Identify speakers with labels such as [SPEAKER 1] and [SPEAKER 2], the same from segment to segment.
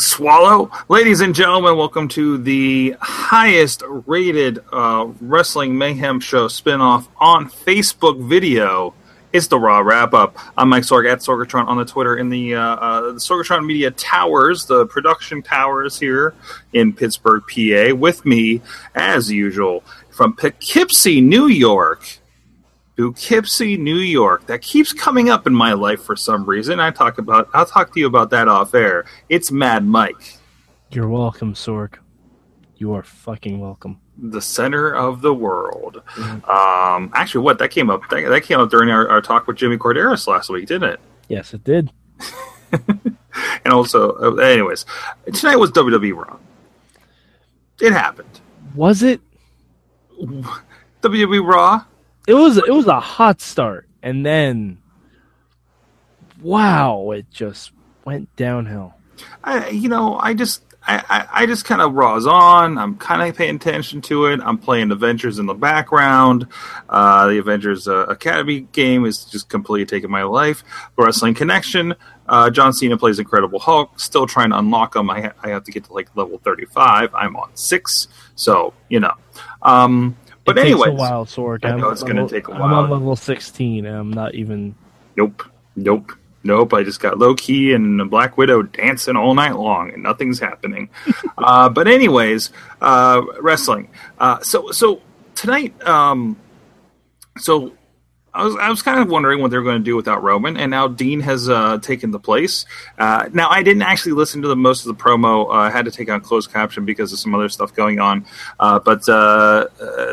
[SPEAKER 1] Swallow. Ladies and gentlemen, welcome to the highest rated uh, Wrestling Mayhem Show spinoff on Facebook video. It's the Raw Wrap Up. I'm Mike Sorg at Sorgatron on the Twitter in the, uh, uh, the Sorgatron Media Towers, the production towers here in Pittsburgh, PA. With me, as usual, from Poughkeepsie, New York. Poughkeepsie, New York. That keeps coming up in my life for some reason. I talk about. I'll talk to you about that off air. It's Mad Mike,
[SPEAKER 2] You're welcome, Sorg. You are fucking welcome.
[SPEAKER 1] the center of the world. Um, actually, what that came up. That, that came up during our, our talk with Jimmy Korderas last week, didn't it?
[SPEAKER 2] Yes, it did.
[SPEAKER 1] And also, uh, anyways, tonight was WWE Raw. It happened.
[SPEAKER 2] Was it?
[SPEAKER 1] WWE Raw.
[SPEAKER 2] It was. It was a hot start, and then, wow! It just went downhill.
[SPEAKER 1] I, you know, I just, I, I, I just kind of raws on. I'm kind of paying attention to it. I'm playing Avengers in the background. Uh, the Avengers uh, Academy game is just completely taking my life. Wrestling Connection. Uh, John Cena plays Incredible Hulk. Still trying to unlock him. I, ha- I have to get to like level 35. I'm on six, so you know. Um, but
[SPEAKER 2] it
[SPEAKER 1] anyway,
[SPEAKER 2] takes a while, Sorg.
[SPEAKER 1] I
[SPEAKER 2] I'm
[SPEAKER 1] know it's gonna
[SPEAKER 2] level-
[SPEAKER 1] take a
[SPEAKER 2] I'm
[SPEAKER 1] while.
[SPEAKER 2] on level sixteen, and I'm not even.
[SPEAKER 1] Nope. Nope. Nope. I just got Loki and a Black Widow dancing all night long and nothing's happening. uh, but anyways, uh, wrestling. Uh, so so tonight, um, so I was I was kind of wondering what they were going to do without Roman, and now Dean has uh, taken the place. Uh, now I didn't actually listen to the most of the promo. Uh, I had to take on closed caption because of some other stuff going on. Uh, but uh,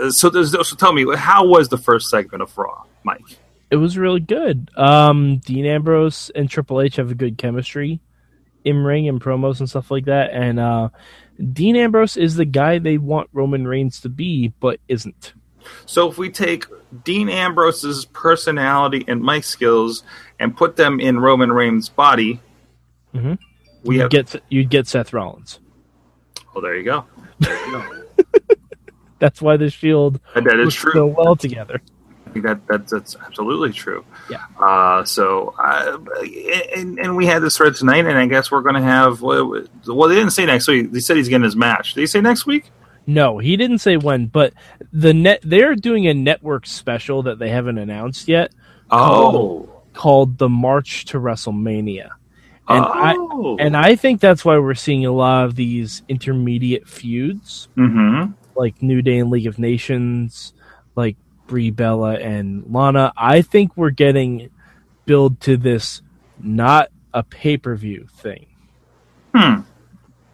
[SPEAKER 1] so so tell me, how was the first segment of Raw, Mike?
[SPEAKER 2] It was really good. Um, Dean Ambrose and Triple H have a good chemistry in ring and promos and stuff like that. And Dean Ambrose is the guy they want Roman Reigns to be, but isn't.
[SPEAKER 1] So if we take Dean Ambrose's personality and mic skills and put them in Roman Reigns' body,
[SPEAKER 2] Mhm.
[SPEAKER 1] we
[SPEAKER 2] you'd
[SPEAKER 1] have.
[SPEAKER 2] get you'd get Seth Rollins.
[SPEAKER 1] well, there you go. There you go.
[SPEAKER 2] That's why the Shield
[SPEAKER 1] And that is true.
[SPEAKER 2] so well together.
[SPEAKER 1] I think that, that that's absolutely true.
[SPEAKER 2] Yeah.
[SPEAKER 1] Uh, so, uh, and, and we had this thread tonight, and I guess we're going to have. Well, well, they didn't say next week. They said he's getting his match. Did he say next week?
[SPEAKER 2] No, he didn't say when, but the net they're doing a network special that they haven't announced yet
[SPEAKER 1] Oh.
[SPEAKER 2] called the March to WrestleMania. And
[SPEAKER 1] oh.
[SPEAKER 2] I and I think that's why we're seeing a lot of these intermediate feuds,
[SPEAKER 1] mm-hmm.
[SPEAKER 2] like New Day and League of Nations, like Brie Bella and Lana. I think we're getting build to this not a pay per view thing.
[SPEAKER 1] Hmm.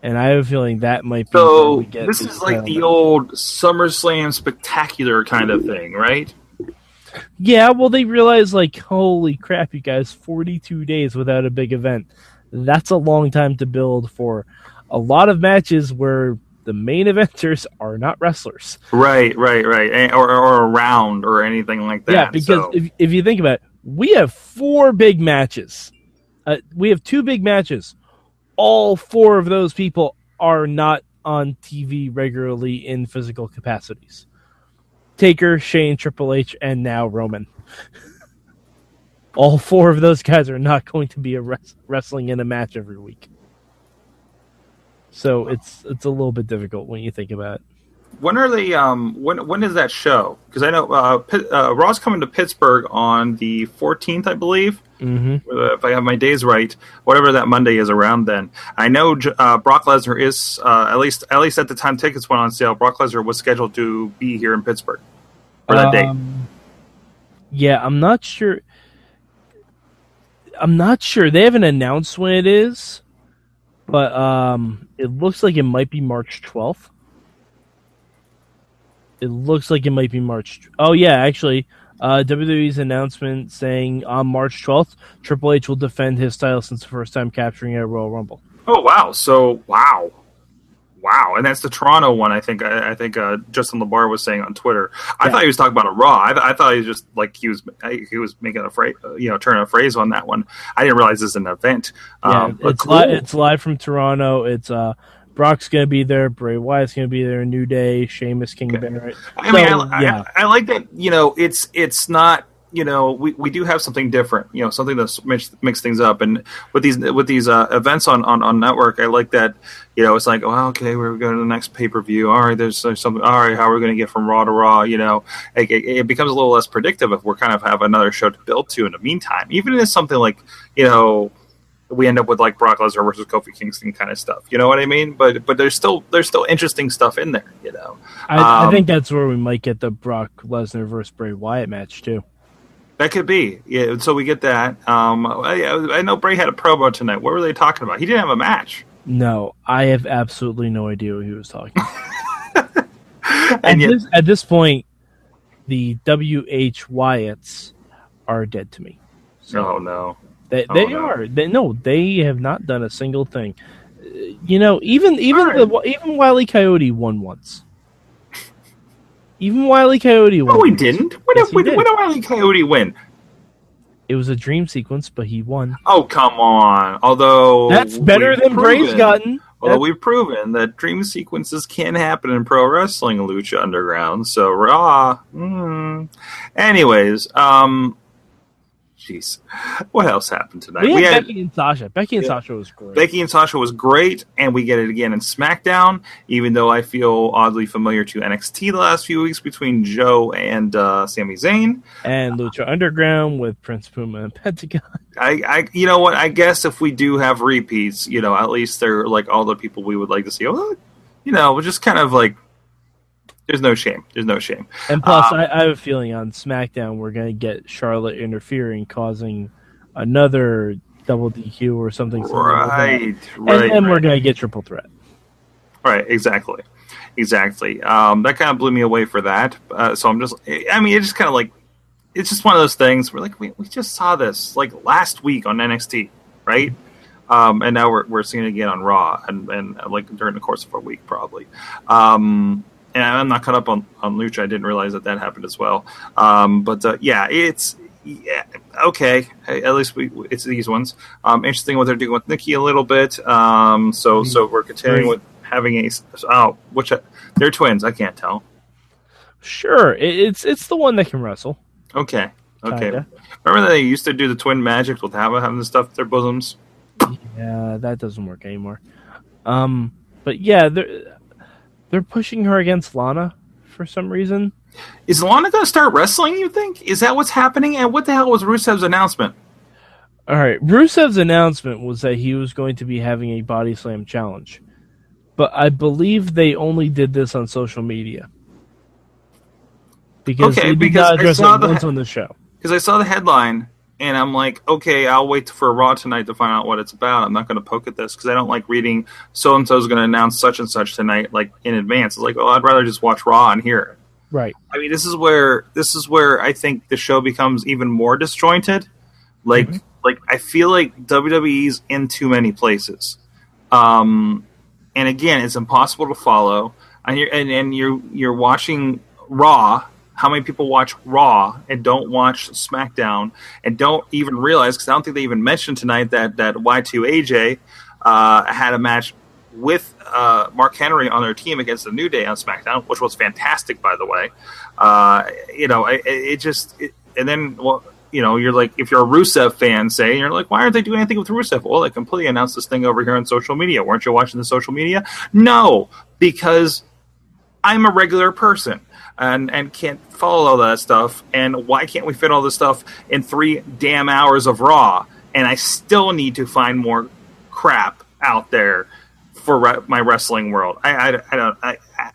[SPEAKER 2] And I have a feeling that might be
[SPEAKER 1] So
[SPEAKER 2] we get
[SPEAKER 1] this is like the old SummerSlam spectacular kind of thing, right?
[SPEAKER 2] Yeah, well, they realize, like, holy crap, you guys, 42 days without a big event. That's a long time to build for a lot of matches where the main eventers are not wrestlers.
[SPEAKER 1] Right, right, right, or, or around or anything like that.
[SPEAKER 2] yeah, because
[SPEAKER 1] so-
[SPEAKER 2] if, if you think about it, we have four big matches. Uh, we have two big matches. All four of those people are not on TV regularly in physical capacities. Taker, Shane, Triple H, and now Roman. All four of those guys are not going to be res- wrestling in a match every week. So it's it's a little bit difficult when you think about it.
[SPEAKER 1] when are they? Um, when when is that show? Because I know uh, Pitt, uh, Raw's coming to Pittsburgh on the 14th, I believe.
[SPEAKER 2] Mm-hmm.
[SPEAKER 1] Uh, if I have my days right, whatever that Monday is around then. I know uh, Brock Lesnar is uh, at least at least at the time tickets went on sale. Brock Lesnar was scheduled to be here in Pittsburgh for that date.
[SPEAKER 2] Um, Yeah, I'm not sure. I'm not sure. They haven't announced when it is, but um, it looks like it might be March 12th. It looks like it might be March. Oh yeah, actually, Uh, WWE's announcement saying on March 12th, Triple H will defend his title since the first time capturing at Royal Rumble.
[SPEAKER 1] Oh wow! So wow, wow, and that's the Toronto one. I think I, I think uh, Justin Labar was saying on Twitter. I
[SPEAKER 2] Yeah.
[SPEAKER 1] thought he was talking about a Raw. I, I thought he was just like he was he was making a phrase, you know, turning a phrase on that one. I didn't realize this is an event.
[SPEAKER 2] Yeah,
[SPEAKER 1] Um,
[SPEAKER 2] it's
[SPEAKER 1] cool.
[SPEAKER 2] li- it's live from Toronto. It's uh, Brock's gonna be there. Bray Wyatt's gonna be there. New Day, Sheamus, King Barrett.
[SPEAKER 1] I mean, I,
[SPEAKER 2] yeah.
[SPEAKER 1] I, I like that. You know, it's it's not. You know, we, we do have something different. You know, something that mix, mix things up. And with these with these uh, events on, on, on network, I like that. You know, it's like, oh, okay, we're going to the next pay per view. All right, there's, there's something. All right, how are we going to get from Raw to Raw? You know, it, it, it becomes a little less predictive if we're kind of have another show to build to in the meantime. Even if it's something like, you know, we end up with like Brock Lesnar versus Kofi Kingston kind of stuff. You know what I mean? But but there's still there's still interesting stuff in there. You know.
[SPEAKER 2] I, I
[SPEAKER 1] Um,
[SPEAKER 2] think that's where we might get the Brock Lesnar versus Bray Wyatt match too.
[SPEAKER 1] That could be. Yeah, so we get that. Um, I, I know Bray had a promo tonight. What were they talking about? He didn't have a match.
[SPEAKER 2] No, I have absolutely no idea what he was talking. at,
[SPEAKER 1] And yet,
[SPEAKER 2] this, at this point, the WH Wyatts are dead to me.
[SPEAKER 1] oh no.
[SPEAKER 2] They,
[SPEAKER 1] Oh,
[SPEAKER 2] they
[SPEAKER 1] no.
[SPEAKER 2] are. They, no, they have not done a single thing. Uh, You know, even even
[SPEAKER 1] All
[SPEAKER 2] the even Wiley Coyote won once. Even Wiley Coyote won.
[SPEAKER 1] No, he
[SPEAKER 2] once.
[SPEAKER 1] didn't. When,
[SPEAKER 2] Yes,
[SPEAKER 1] did,
[SPEAKER 2] he
[SPEAKER 1] when,
[SPEAKER 2] did.
[SPEAKER 1] when did Wiley Coyote win?
[SPEAKER 2] It was a dream sequence, but he won.
[SPEAKER 1] Oh come on! Although
[SPEAKER 2] That's better
[SPEAKER 1] we've
[SPEAKER 2] than Bray's
[SPEAKER 1] proven-
[SPEAKER 2] gotten.
[SPEAKER 1] Although
[SPEAKER 2] That-
[SPEAKER 1] we've proven that dream sequences can happen in pro wrestling, Lucha Underground. So Raw. Mm. Anyways, um, jeez, what else happened tonight?
[SPEAKER 2] we had,
[SPEAKER 1] We had-
[SPEAKER 2] Becky and Sasha. Becky and
[SPEAKER 1] Yeah.
[SPEAKER 2] Sasha was great.
[SPEAKER 1] Becky and Sasha was great, and we get it again in SmackDown. Even though I feel oddly familiar to NXT the last few weeks between Joe and uh, Sami Zayn.
[SPEAKER 2] and Lucha Underground with Prince Puma and Pentagon.
[SPEAKER 1] I, I, you know what? I guess if we do have repeats, you know, at least they're like all the people we would like to see. Oh, you know, we're just kind of like. There's no shame. There's no shame.
[SPEAKER 2] And plus,
[SPEAKER 1] Um,
[SPEAKER 2] I, I have a feeling on SmackDown we're going to get Charlotte interfering, causing another double DQ or something. something like.
[SPEAKER 1] Right, right.
[SPEAKER 2] and then we're going to get triple threat.
[SPEAKER 1] Right, exactly, exactly. Um, that kind of blew me away for that. Uh, so I'm just, I mean, it's just kind of like, it's just one of those things. We're like, we, we just saw this like last week on NXT, right? Um, and now we're, we're seeing it again on Raw, and, and like during the course of a week, probably. Um, and I'm not caught up on on Lucha. I didn't realize that that happened as well. Um, but uh, yeah, it's yeah okay. At least we it's these ones. Um, interesting what they're doing with Nikki a little bit. Um, so so we're continuing with having a oh which they're twins. I can't tell.
[SPEAKER 2] Sure, it's it's the one that can wrestle.
[SPEAKER 1] Okay. Okay.
[SPEAKER 2] Kinda.
[SPEAKER 1] Remember they used to do the twin magic with having having the stuff in their bosoms.
[SPEAKER 2] Yeah, that doesn't work anymore. Um, but yeah, they're they're pushing her against Lana for some reason.
[SPEAKER 1] Is Lana going to start wrestling? You think? Is that what's happening? And what the hell was Rusev's announcement?
[SPEAKER 2] All right, Rusev's announcement was that he was going to be having a body slam challenge, but I believe they only did this on social media because
[SPEAKER 1] Okay,
[SPEAKER 2] they did
[SPEAKER 1] because
[SPEAKER 2] not address it
[SPEAKER 1] the-
[SPEAKER 2] once on the show.
[SPEAKER 1] Because I saw the headline and I'm like, okay, I'll wait for Raw tonight to find out what it's about. I'm not going to poke at this because I don't like reading so and so is going to announce such and such tonight, like in advance. It's like, well, I'd rather just watch Raw and hear it.
[SPEAKER 2] Right.
[SPEAKER 1] I mean, this is where this is where I think the show becomes even more disjointed. Like, like I feel like WWE's in too many places, um, and again, it's impossible to follow. And you're and, and you're you're watching Raw. How many people watch Raw and don't watch SmackDown and don't even realize? Because I don't think they even mentioned tonight that that Y two AJ uh, had a match with uh, Mark Henry on their team against the New Day on SmackDown, which was fantastic, by the way. Uh, you know, it, it just it, and then well, you know, you're like if you're a Rusev fan, say, you're like, why aren't they doing anything with Rusev? Well, they completely announced this thing over here on social media. Weren't you watching the social media? No, because I'm a regular person and and can't follow all that stuff. And why can't we fit all this stuff in three damn hours of Raw? And I still need to find more crap out there for re- my wrestling world. I I, I don't. I, I,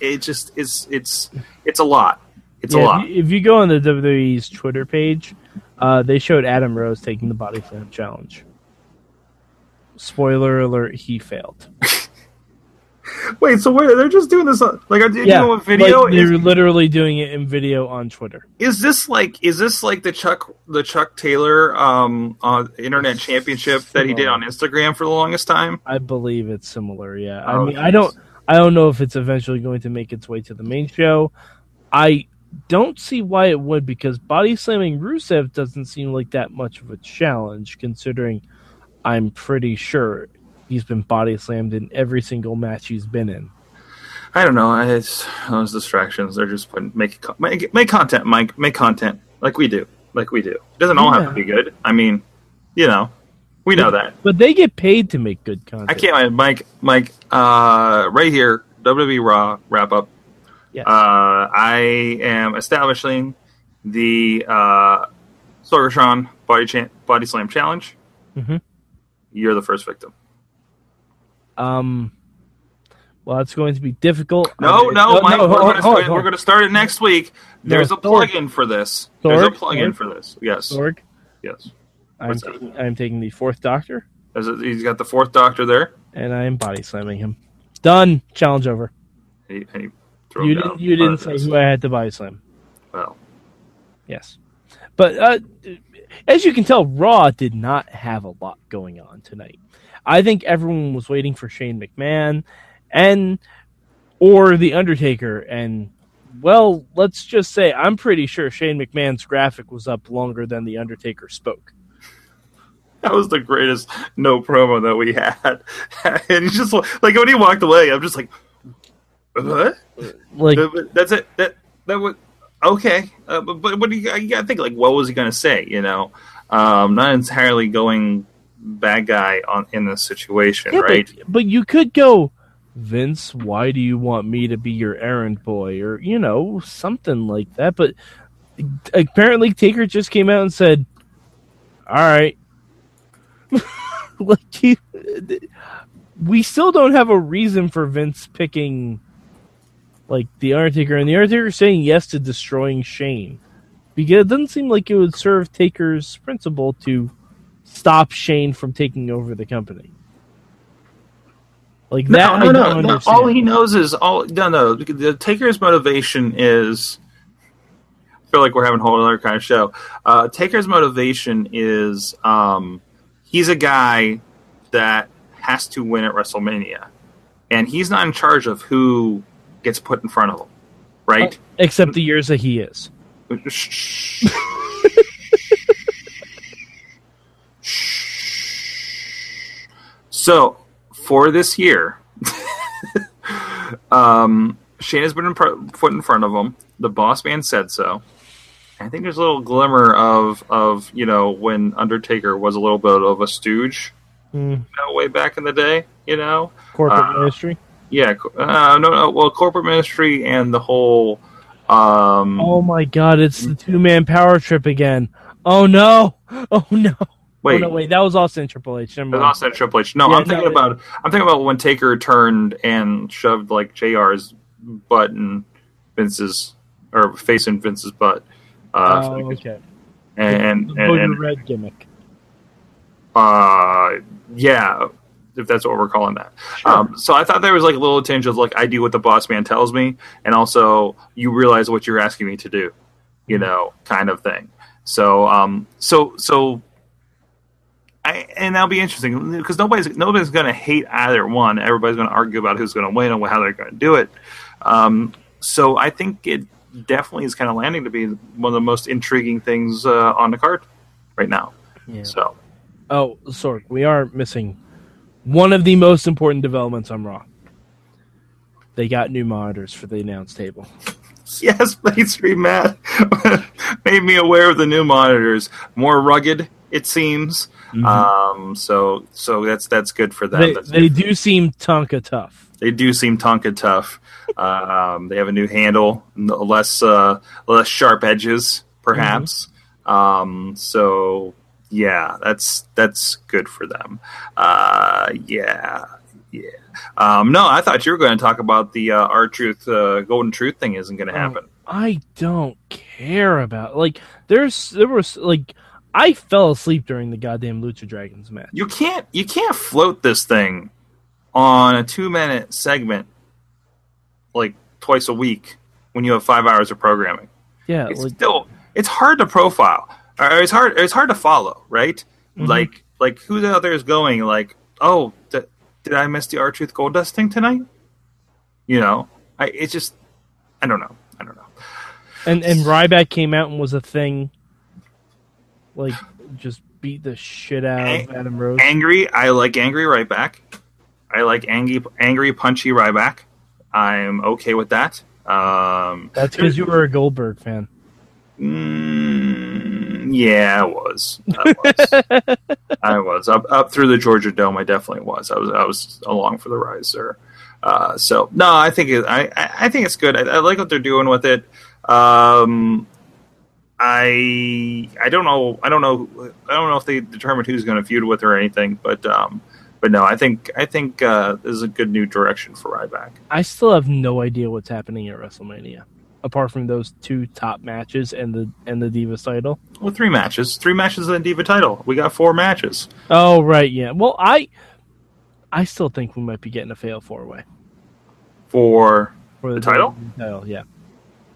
[SPEAKER 1] it just is. it's it's a lot. It's a lot.
[SPEAKER 2] If you, if you go on the WWE's Twitter page, uh, they showed Adam Rose taking the body slam challenge. Spoiler alert: he failed.
[SPEAKER 1] Wait, so wait, they're just doing this? On, like, are they
[SPEAKER 2] Yeah,
[SPEAKER 1] doing a video?
[SPEAKER 2] Like they're literally doing it in video on Twitter.
[SPEAKER 1] is this like is this like the Chuck the Chuck Taylor um uh, internet championship that he did on Instagram for the longest time?
[SPEAKER 2] I believe it's similar. Yeah, I
[SPEAKER 1] Oh,
[SPEAKER 2] mean, I don't, I don't know if it's eventually going to make its way to the main show. I don't see why it would because body slamming Rusev doesn't seem like that much of a challenge, considering I'm pretty sure he's been body slammed in every single match he's been in.
[SPEAKER 1] I don't know. It's those distractions. They're just putting make make, make content, Mike. Make content like we do, like we do. It doesn't all have to be good. I mean, you know, we know that.
[SPEAKER 2] But they get paid to make good content.
[SPEAKER 1] I can't, Mike. Mike, uh, right here, WWE Raw wrap up.
[SPEAKER 2] Yes.
[SPEAKER 1] Uh, I am establishing the uh, Sorgatron Body Cha- Body Slam Challenge.
[SPEAKER 2] Mhm.
[SPEAKER 1] You're the first victim.
[SPEAKER 2] Um, well, it's going to be difficult.
[SPEAKER 1] No, no, Mike.
[SPEAKER 2] hold
[SPEAKER 1] we're going to start,
[SPEAKER 2] on.
[SPEAKER 1] we're going to start it next week. There's
[SPEAKER 2] No,
[SPEAKER 1] a plug-in for this. There's a plug-in
[SPEAKER 2] Sorg.
[SPEAKER 1] for this. Yes,
[SPEAKER 2] Sorg,
[SPEAKER 1] yes.
[SPEAKER 2] I'm taking, I'm taking the fourth Doctor,
[SPEAKER 1] a, he's got the fourth Doctor there.
[SPEAKER 2] and I am body slamming him. Done. Challenge over.
[SPEAKER 1] And he, he
[SPEAKER 2] You didn't. You didn't say who I had to body slam.
[SPEAKER 1] Well,
[SPEAKER 2] Yes, but uh, as you can tell, Raw did not have a lot going on tonight. I think everyone was waiting for Shane McMahon and or the Undertaker, and well, let's just say I'm pretty sure Shane McMahon's graphic was up longer than the Undertaker spoke.
[SPEAKER 1] that was the greatest no promo that we had. and he just like when he walked away, I'm just like, what?
[SPEAKER 2] Like,
[SPEAKER 1] That's it. That that would okay. Uh, but, but what do you, you got to think? Like, what was he going to say? You know, um, not entirely going bad guy on in this situation,
[SPEAKER 2] yeah,
[SPEAKER 1] right?
[SPEAKER 2] but, but you could go, Vince. Why do you want me to be your errand boy, or you know, something like that? But apparently, Taker just came out and said, "All right." like we still don't have a reason for Vince picking like the Undertaker, and the Undertaker saying yes to destroying Shane because it doesn't seem like it would serve Taker's principle to stop Shane from taking over the company. Like that,
[SPEAKER 1] no,
[SPEAKER 2] I
[SPEAKER 1] no,
[SPEAKER 2] don't
[SPEAKER 1] no, no. All he knows is all. No, no. The Taker's motivation is. I feel like we're having a whole other kind of show. Uh, Taker's motivation is um, he's a guy that has to win at WrestleMania, and he's not in charge of who gets put in front of him, right?
[SPEAKER 2] Except the years that he is.
[SPEAKER 1] So for this year, um, Shane has been in pr- put in front of him. The boss man said so. I think there's a little glimmer of of you know when Undertaker was a little bit of a stooge,
[SPEAKER 2] Hmm.
[SPEAKER 1] you know, way back in the day. You know,
[SPEAKER 2] Corporate
[SPEAKER 1] Uh,
[SPEAKER 2] ministry.
[SPEAKER 1] Yeah, uh, no, no, well, corporate ministry and the whole. Um,
[SPEAKER 2] Oh my god, it's the two man power trip again. Oh no! Oh no!
[SPEAKER 1] wait,
[SPEAKER 2] Oh no! Wait, that was Austin Triple H. Mind.
[SPEAKER 1] not said Triple H. No,
[SPEAKER 2] Yeah,
[SPEAKER 1] I'm thinking
[SPEAKER 2] no,
[SPEAKER 1] about I'm thinking about when Taker turned and shoved like JR's butt in Vince's or face in Vince's butt. Uh,
[SPEAKER 2] Oh, okay.
[SPEAKER 1] and and,
[SPEAKER 2] the
[SPEAKER 1] and, and,
[SPEAKER 2] Red gimmick.
[SPEAKER 1] uh, yeah, if that's what we're calling that. Um, so I thought there was like a little tinge of like I do what the boss man tells me, and also you realize what you're asking me to do, you know, kind of thing. So um, so so. I, and that'll be interesting because nobody's nobody's going to hate either one. Everybody's going to argue about who's going to win and how they're going to do it. Um, so I think it definitely is kind of landing to be one of the most intriguing things uh, on the card right now.
[SPEAKER 2] Yeah.
[SPEAKER 1] So
[SPEAKER 2] Oh, sorry, we are missing one of the most important developments on Raw. They got new monitors for the announce table.
[SPEAKER 1] Yes, mainstream Matt made me aware of the new monitors. More rugged, it seems. Um, so so that's that's good for them.
[SPEAKER 2] They, they do seem Tonka tough.
[SPEAKER 1] they do seem Tonka tough. um, they have a new handle, less uh, less sharp edges, perhaps. Um, so yeah, that's that's good for them. Uh, yeah, yeah. Um, no, I thought you were going to talk about the uh, R Truth, uh, golden truth thing isn't going to happen.
[SPEAKER 2] I don't care about like there's there was like I fell asleep during the goddamn Lucha Dragons match.
[SPEAKER 1] You can't you can't float this thing on a two minute segment like twice a week when you have five hours of programming.
[SPEAKER 2] Yeah,
[SPEAKER 1] It's
[SPEAKER 2] like,
[SPEAKER 1] still it's hard to profile. It's hard it's hard to follow, right? Like like who the other is going like, oh, d- did I miss the R Truth Goldust thing tonight? You know, I it's just I don't know. I don't know.
[SPEAKER 2] and and Ryback came out and was a thing. Like, just beat the shit out of Adam Rose.
[SPEAKER 1] Angry, I like angry Ryback. I like angry angry punchy Ryback. I'm okay with that. Um,
[SPEAKER 2] That's because you were a Goldberg fan.
[SPEAKER 1] Mm, yeah, I was. I was. I was up up through the Georgia Dome. I definitely was. I was. I was along for the rise there. Uh, so no, I think it, I I think it's good. I, I like what they're doing with it. Um, I I don't know. I don't know. I don't know if they determined who's going to feud with her or anything. But um, but no, I think I think uh, this is a good new direction for Ryback.
[SPEAKER 2] I still have no idea what's happening at WrestleMania, apart from those two top matches and the and the Divas title.
[SPEAKER 1] Well, three matches, three matches and the Diva title. We got four matches.
[SPEAKER 2] Oh right, yeah. Well, I I still think we might be getting a fatal four way
[SPEAKER 1] For
[SPEAKER 2] for
[SPEAKER 1] The title?
[SPEAKER 2] Title, yeah.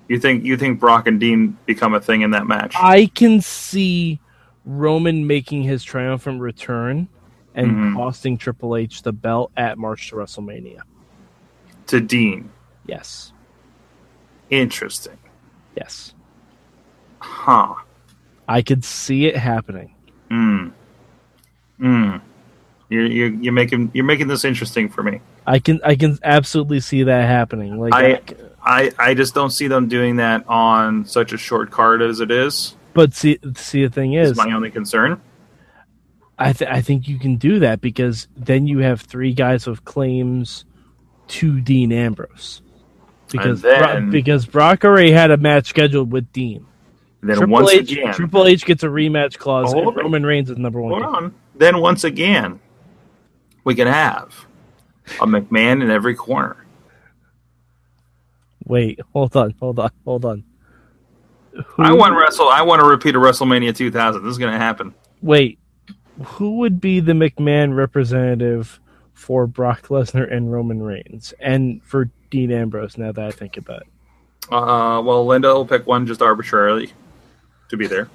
[SPEAKER 1] you think you think Brock and Dean become a thing in that match?
[SPEAKER 2] I can see Roman making his triumphant return and
[SPEAKER 1] Mhm.
[SPEAKER 2] costing Triple H the belt at March to WrestleMania.
[SPEAKER 1] to Dean.
[SPEAKER 2] Yes,
[SPEAKER 1] Interesting.
[SPEAKER 2] yes.
[SPEAKER 1] Huh.
[SPEAKER 2] I could see it happening.
[SPEAKER 1] Mm. Mm. You're, you're you're making you're making this interesting for me.
[SPEAKER 2] I can I can absolutely see that happening. Like,
[SPEAKER 1] I-
[SPEAKER 2] I-
[SPEAKER 1] I, I just don't see them doing that on such a short card as it is.
[SPEAKER 2] but see, see the thing
[SPEAKER 1] Is
[SPEAKER 2] is,
[SPEAKER 1] my only concern.
[SPEAKER 2] I th- I think you can do that because then you have three guys with claims to Dean Ambrose. Because
[SPEAKER 1] And
[SPEAKER 2] Bro-
[SPEAKER 1] then-
[SPEAKER 2] because Brock already had a match scheduled with Dean.
[SPEAKER 1] Then
[SPEAKER 2] Triple
[SPEAKER 1] once
[SPEAKER 2] H,
[SPEAKER 1] again,
[SPEAKER 2] Triple H gets a rematch clause, and. Roman Reigns is number one.
[SPEAKER 1] hold on. Then once again, we can have a McMahon in every corner.
[SPEAKER 2] Wait, hold on, hold on, hold on. Who,
[SPEAKER 1] I want wrestle. I want to repeat a WrestleMania 2000. This is going to happen.
[SPEAKER 2] Wait, who would be the McMahon representative for Brock Lesnar and Roman Reigns, and for Dean Ambrose? Now that I think about it,
[SPEAKER 1] Uh, well, Linda will pick one just arbitrarily to be there.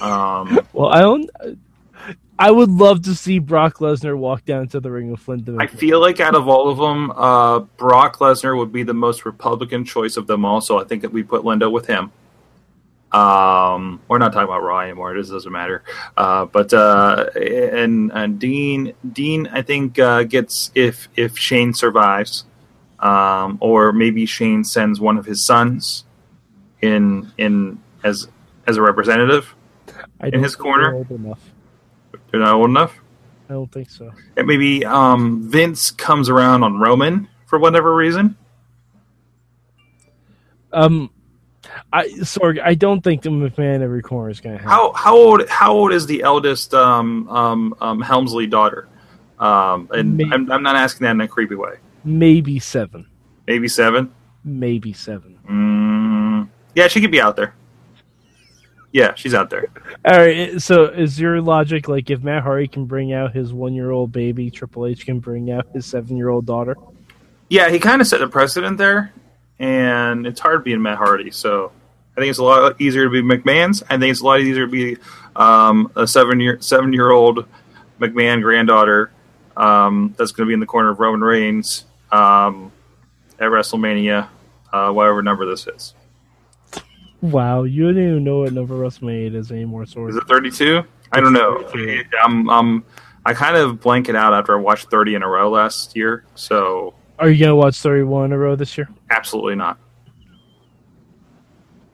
[SPEAKER 1] Um,
[SPEAKER 2] well, I don't. I would love to see Brock Lesnar walk down to the ring with Linda.
[SPEAKER 1] I feel like out of all of them, uh, Brock Lesnar would be the most Republican choice of them all. So I think that we put Linda with him. Um, we're not talking about Raw anymore. It just doesn't matter. Uh, but uh, and and Dean, Dean, I think uh, gets if if Shane survives, um, or maybe Shane sends one of his sons in in as as a representative. In his corner?
[SPEAKER 2] they're old enough.
[SPEAKER 1] They're not old enough.
[SPEAKER 2] I don't think so.
[SPEAKER 1] And maybe um, Vince comes around on Roman for whatever reason.
[SPEAKER 2] Um, I sorry, I don't think the McMahon every corner is going to happen.
[SPEAKER 1] How how old how old is the eldest um, um, um, Helmsley daughter? Um, and
[SPEAKER 2] Maybe-
[SPEAKER 1] I'm, I'm not asking that in a creepy way.
[SPEAKER 2] Maybe seven.
[SPEAKER 1] Maybe seven.
[SPEAKER 2] Maybe seven.
[SPEAKER 1] Mm, yeah, she could be out there. Yeah, she's out there.
[SPEAKER 2] All right. So is your logic like if Matt Hardy can bring out his one-year-old baby, Triple H can bring out his seven-year-old daughter?
[SPEAKER 1] Yeah, he kind of set a precedent there, and it's hard being Matt Hardy. So I think it's a lot easier to be McMahon's. I think it's a lot easier to be um, a seven year seven year old McMahon granddaughter um, that's going to be in the corner of Roman Reigns um, at WrestleMania, uh, whatever number this is.
[SPEAKER 2] Wow, you don't even know what number WrestleMania it is anymore.
[SPEAKER 1] So
[SPEAKER 2] is
[SPEAKER 1] it thirty two? I don't know. I'm, I'm I kind of blank it out after I watched thirty in a row last year. So
[SPEAKER 2] Are you gonna watch thirty-one in a row this year?
[SPEAKER 1] Absolutely not.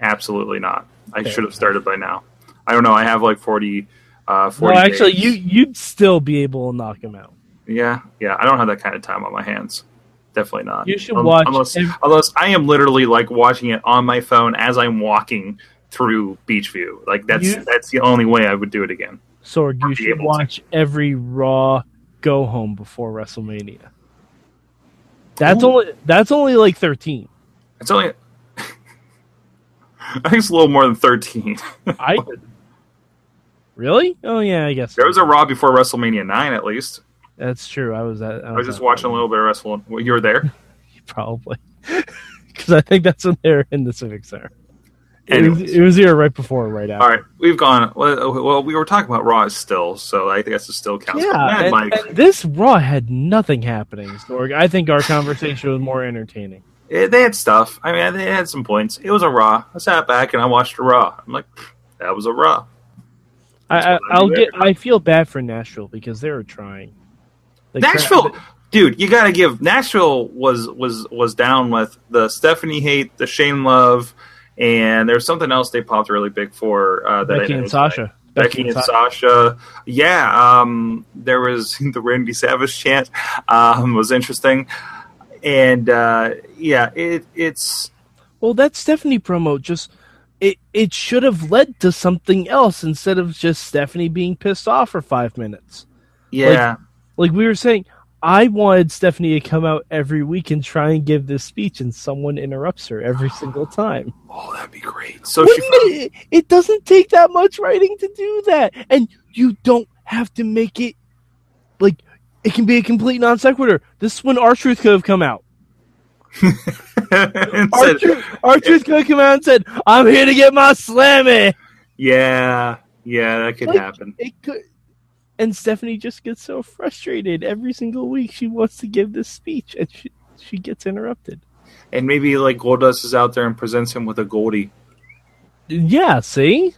[SPEAKER 1] Absolutely not. I
[SPEAKER 2] Fair
[SPEAKER 1] should have started by now. I don't know. I have like 40. Uh, 40
[SPEAKER 2] Well, actually,
[SPEAKER 1] days.
[SPEAKER 2] you you'd still be able to knock him out.
[SPEAKER 1] Yeah, yeah. I don't have that kind of time on my hands. Definitely not.
[SPEAKER 2] You should
[SPEAKER 1] Un-
[SPEAKER 2] watch
[SPEAKER 1] Unless,
[SPEAKER 2] ev-
[SPEAKER 1] unless I am literally like watching it on my phone as I'm walking through Beechview. Like that's
[SPEAKER 2] You-
[SPEAKER 1] that's the only way I would do it again.
[SPEAKER 2] Sorg, you should
[SPEAKER 1] able to.
[SPEAKER 2] watch every Raw go home before WrestleMania. That's only that's only like thirteen.
[SPEAKER 1] It's only. I think it's a little more than 13.
[SPEAKER 2] I really? Oh yeah, I guess.
[SPEAKER 1] there was a Raw before WrestleMania 9, at least.
[SPEAKER 2] That's true. I was at.
[SPEAKER 1] I was just watching a little bit of wrestling. Well, you were there.
[SPEAKER 2] probably because I think that's when they're in the Civic Center. It was,
[SPEAKER 1] Anyways.
[SPEAKER 2] it was either right before or right after.
[SPEAKER 1] All right, we've gone. Well, we were talking about Raw still, so I guess it still counts.
[SPEAKER 2] Yeah, and,
[SPEAKER 1] Mike.
[SPEAKER 2] and this Raw had nothing happening. Sorg. I think our conversation was more entertaining.
[SPEAKER 1] Eh, they had stuff. I mean, they had some points. It was a Raw. I sat back and I watched a Raw. I'm like, that was a Raw.
[SPEAKER 2] I, I,
[SPEAKER 1] what I
[SPEAKER 2] I'll get. I feel bad for Nashville because they were trying.
[SPEAKER 1] Nashville, dude, you got to give Nashville was was was down with the Stephanie hate, the Shane love, and there's something else they popped really big for. Uh, that
[SPEAKER 2] Becky and Sasha.
[SPEAKER 1] Becky, and Sasha. Yeah, um, there was the Randy Savage chant um, was interesting, and uh, yeah, it, it's
[SPEAKER 2] Well, that Stephanie promo just it it should have led to something else instead of just Stephanie being pissed off for five minutes.
[SPEAKER 1] yeah.
[SPEAKER 2] Like we were saying, I wanted Stephanie to come out every week and try and give this speech, and someone interrupts her every single time.
[SPEAKER 1] oh, that'd be great. So
[SPEAKER 2] Wouldn't
[SPEAKER 1] she,
[SPEAKER 2] it, it doesn't take that much writing to do that, and you don't have to make it like it can be a complete non sequitur. This is when R Truth could have come out.
[SPEAKER 1] and
[SPEAKER 2] Our
[SPEAKER 1] said-
[SPEAKER 2] truth, R Truth could have come out and said, "I'm here to get my slammy."
[SPEAKER 1] yeah, yeah, that could
[SPEAKER 2] Like,
[SPEAKER 1] happen.
[SPEAKER 2] It could. And Stephanie just gets so frustrated every single week. She wants to give this speech, and she she gets interrupted.
[SPEAKER 1] And maybe like Goldust is out there and presents him with a Goldie.
[SPEAKER 2] Yeah, see,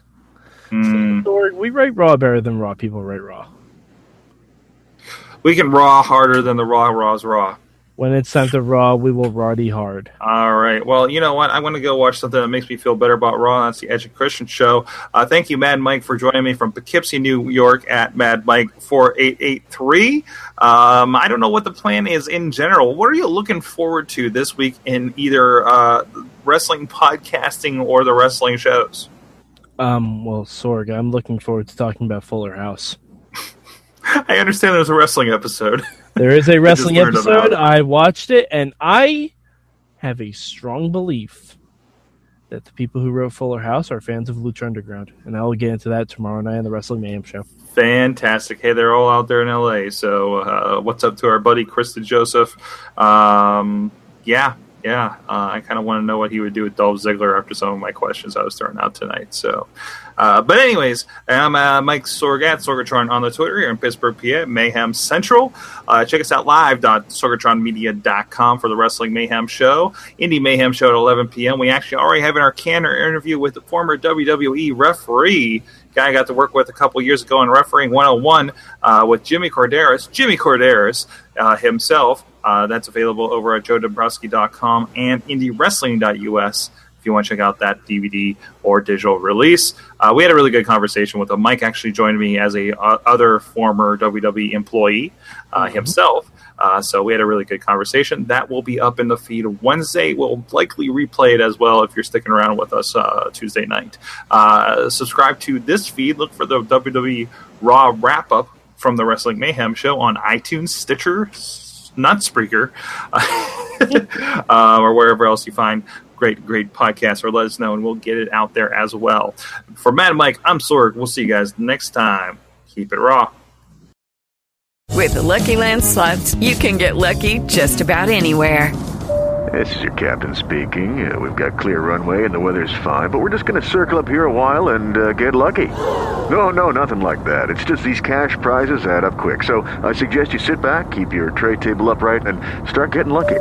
[SPEAKER 1] Hmm.
[SPEAKER 2] Sorg, we write Raw better than Raw people write Raw.
[SPEAKER 1] We can raw harder than the raw raws raw.
[SPEAKER 2] When it's time to Raw, we will Roddy hard.
[SPEAKER 1] All right. Well, you know what? I'm going to go watch something that makes me feel better about Raw. That's the Edge of Christian show. Uh, thank you, Mad Mike, for joining me from Poughkeepsie, New York at Mad Mike 4883. Um, I don't know what the plan is in general. What are you looking forward to this week in either uh, wrestling podcasting or the wrestling shows?
[SPEAKER 2] Um, well, Sorg, I'm looking forward to talking about Fuller House.
[SPEAKER 1] I understand there's a wrestling episode.
[SPEAKER 2] There is a wrestling
[SPEAKER 1] about
[SPEAKER 2] episode. I watched it, and I have a strong belief that the people who wrote Fuller House are fans of Lucha Underground, and I will get into that tomorrow night on the Wrestling Mayhem show.
[SPEAKER 1] Fantastic. Hey, they're all out there in LA. So, uh, what's up to our buddy Chris DeJoseph? Um, yeah, yeah. Uh, I kind of want to know what he would do with Dolph Ziggler after some of my questions I was throwing out tonight. So, uh, but anyways, I'm uh, Mike Sorgat, Sorgatron on the Twitter here in Pittsburgh, PA, Mayhem Central. Uh, check us out live.sorgatronmedia.com for the Wrestling Mayhem Show. Indie Mayhem Show at 11 p.m. We actually already have in our canner interview with the former WWE referee guy I got to work with a couple years ago in refereeing 101 uh, with Jimmy Korderas, Jimmy Korderas uh, himself. Uh, that's available over at joedombrowski.com and indiewrestling.us if you want to check out that DVD or digital release. Uh, we had a really good conversation with him. Mike actually joined me as a uh, other former WWE employee uh, himself. Uh, so we had a really good conversation. That will be up in the feed Wednesday. We'll likely replay it as well if you're sticking around with us uh, Tuesday night. Uh, subscribe to this feed. Look for the WWE Raw wrap up from the Wrestling Mayhem show on iTunes, Stitcher, not Spreaker, uh, or wherever else you find great, great podcast, or let us know and we'll get it out there as well. For Matt and Mike, I'm Sorg. We'll see you guys next time. Keep it raw.
[SPEAKER 3] With the Lucky Land slots, you can get lucky just about anywhere.
[SPEAKER 4] This is your captain speaking. Uh, we've got clear runway and the weather's fine, but we're just going to circle up here a while and uh, get lucky. No, no, nothing like that. It's just these cash prizes add up quick. So I suggest you sit back, keep your tray table upright, and start getting lucky.